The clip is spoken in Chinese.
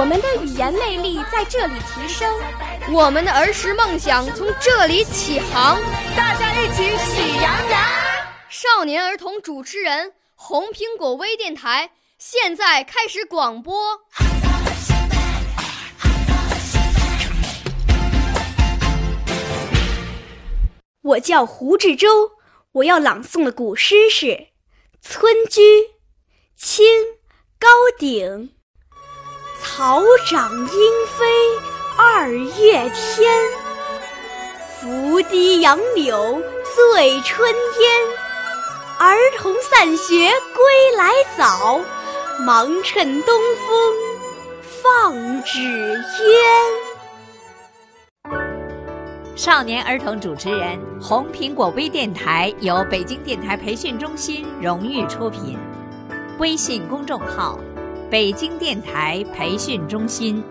我们的语言魅力在这里提升，我们的儿时梦想从这里起航。大家一起喜羊羊。少年儿童主持人，红苹果微电台现在开始广播。我叫胡志洲，我要朗诵的古诗是《村居》，清，高鼎。草长莺飞二月天，拂堤杨柳醉春烟。儿童散学归来早，忙趁东风放纸鸢。少年儿童主持人，红苹果微电台由北京电台培训中心荣誉出品，微信公众号：北京电台培训中心。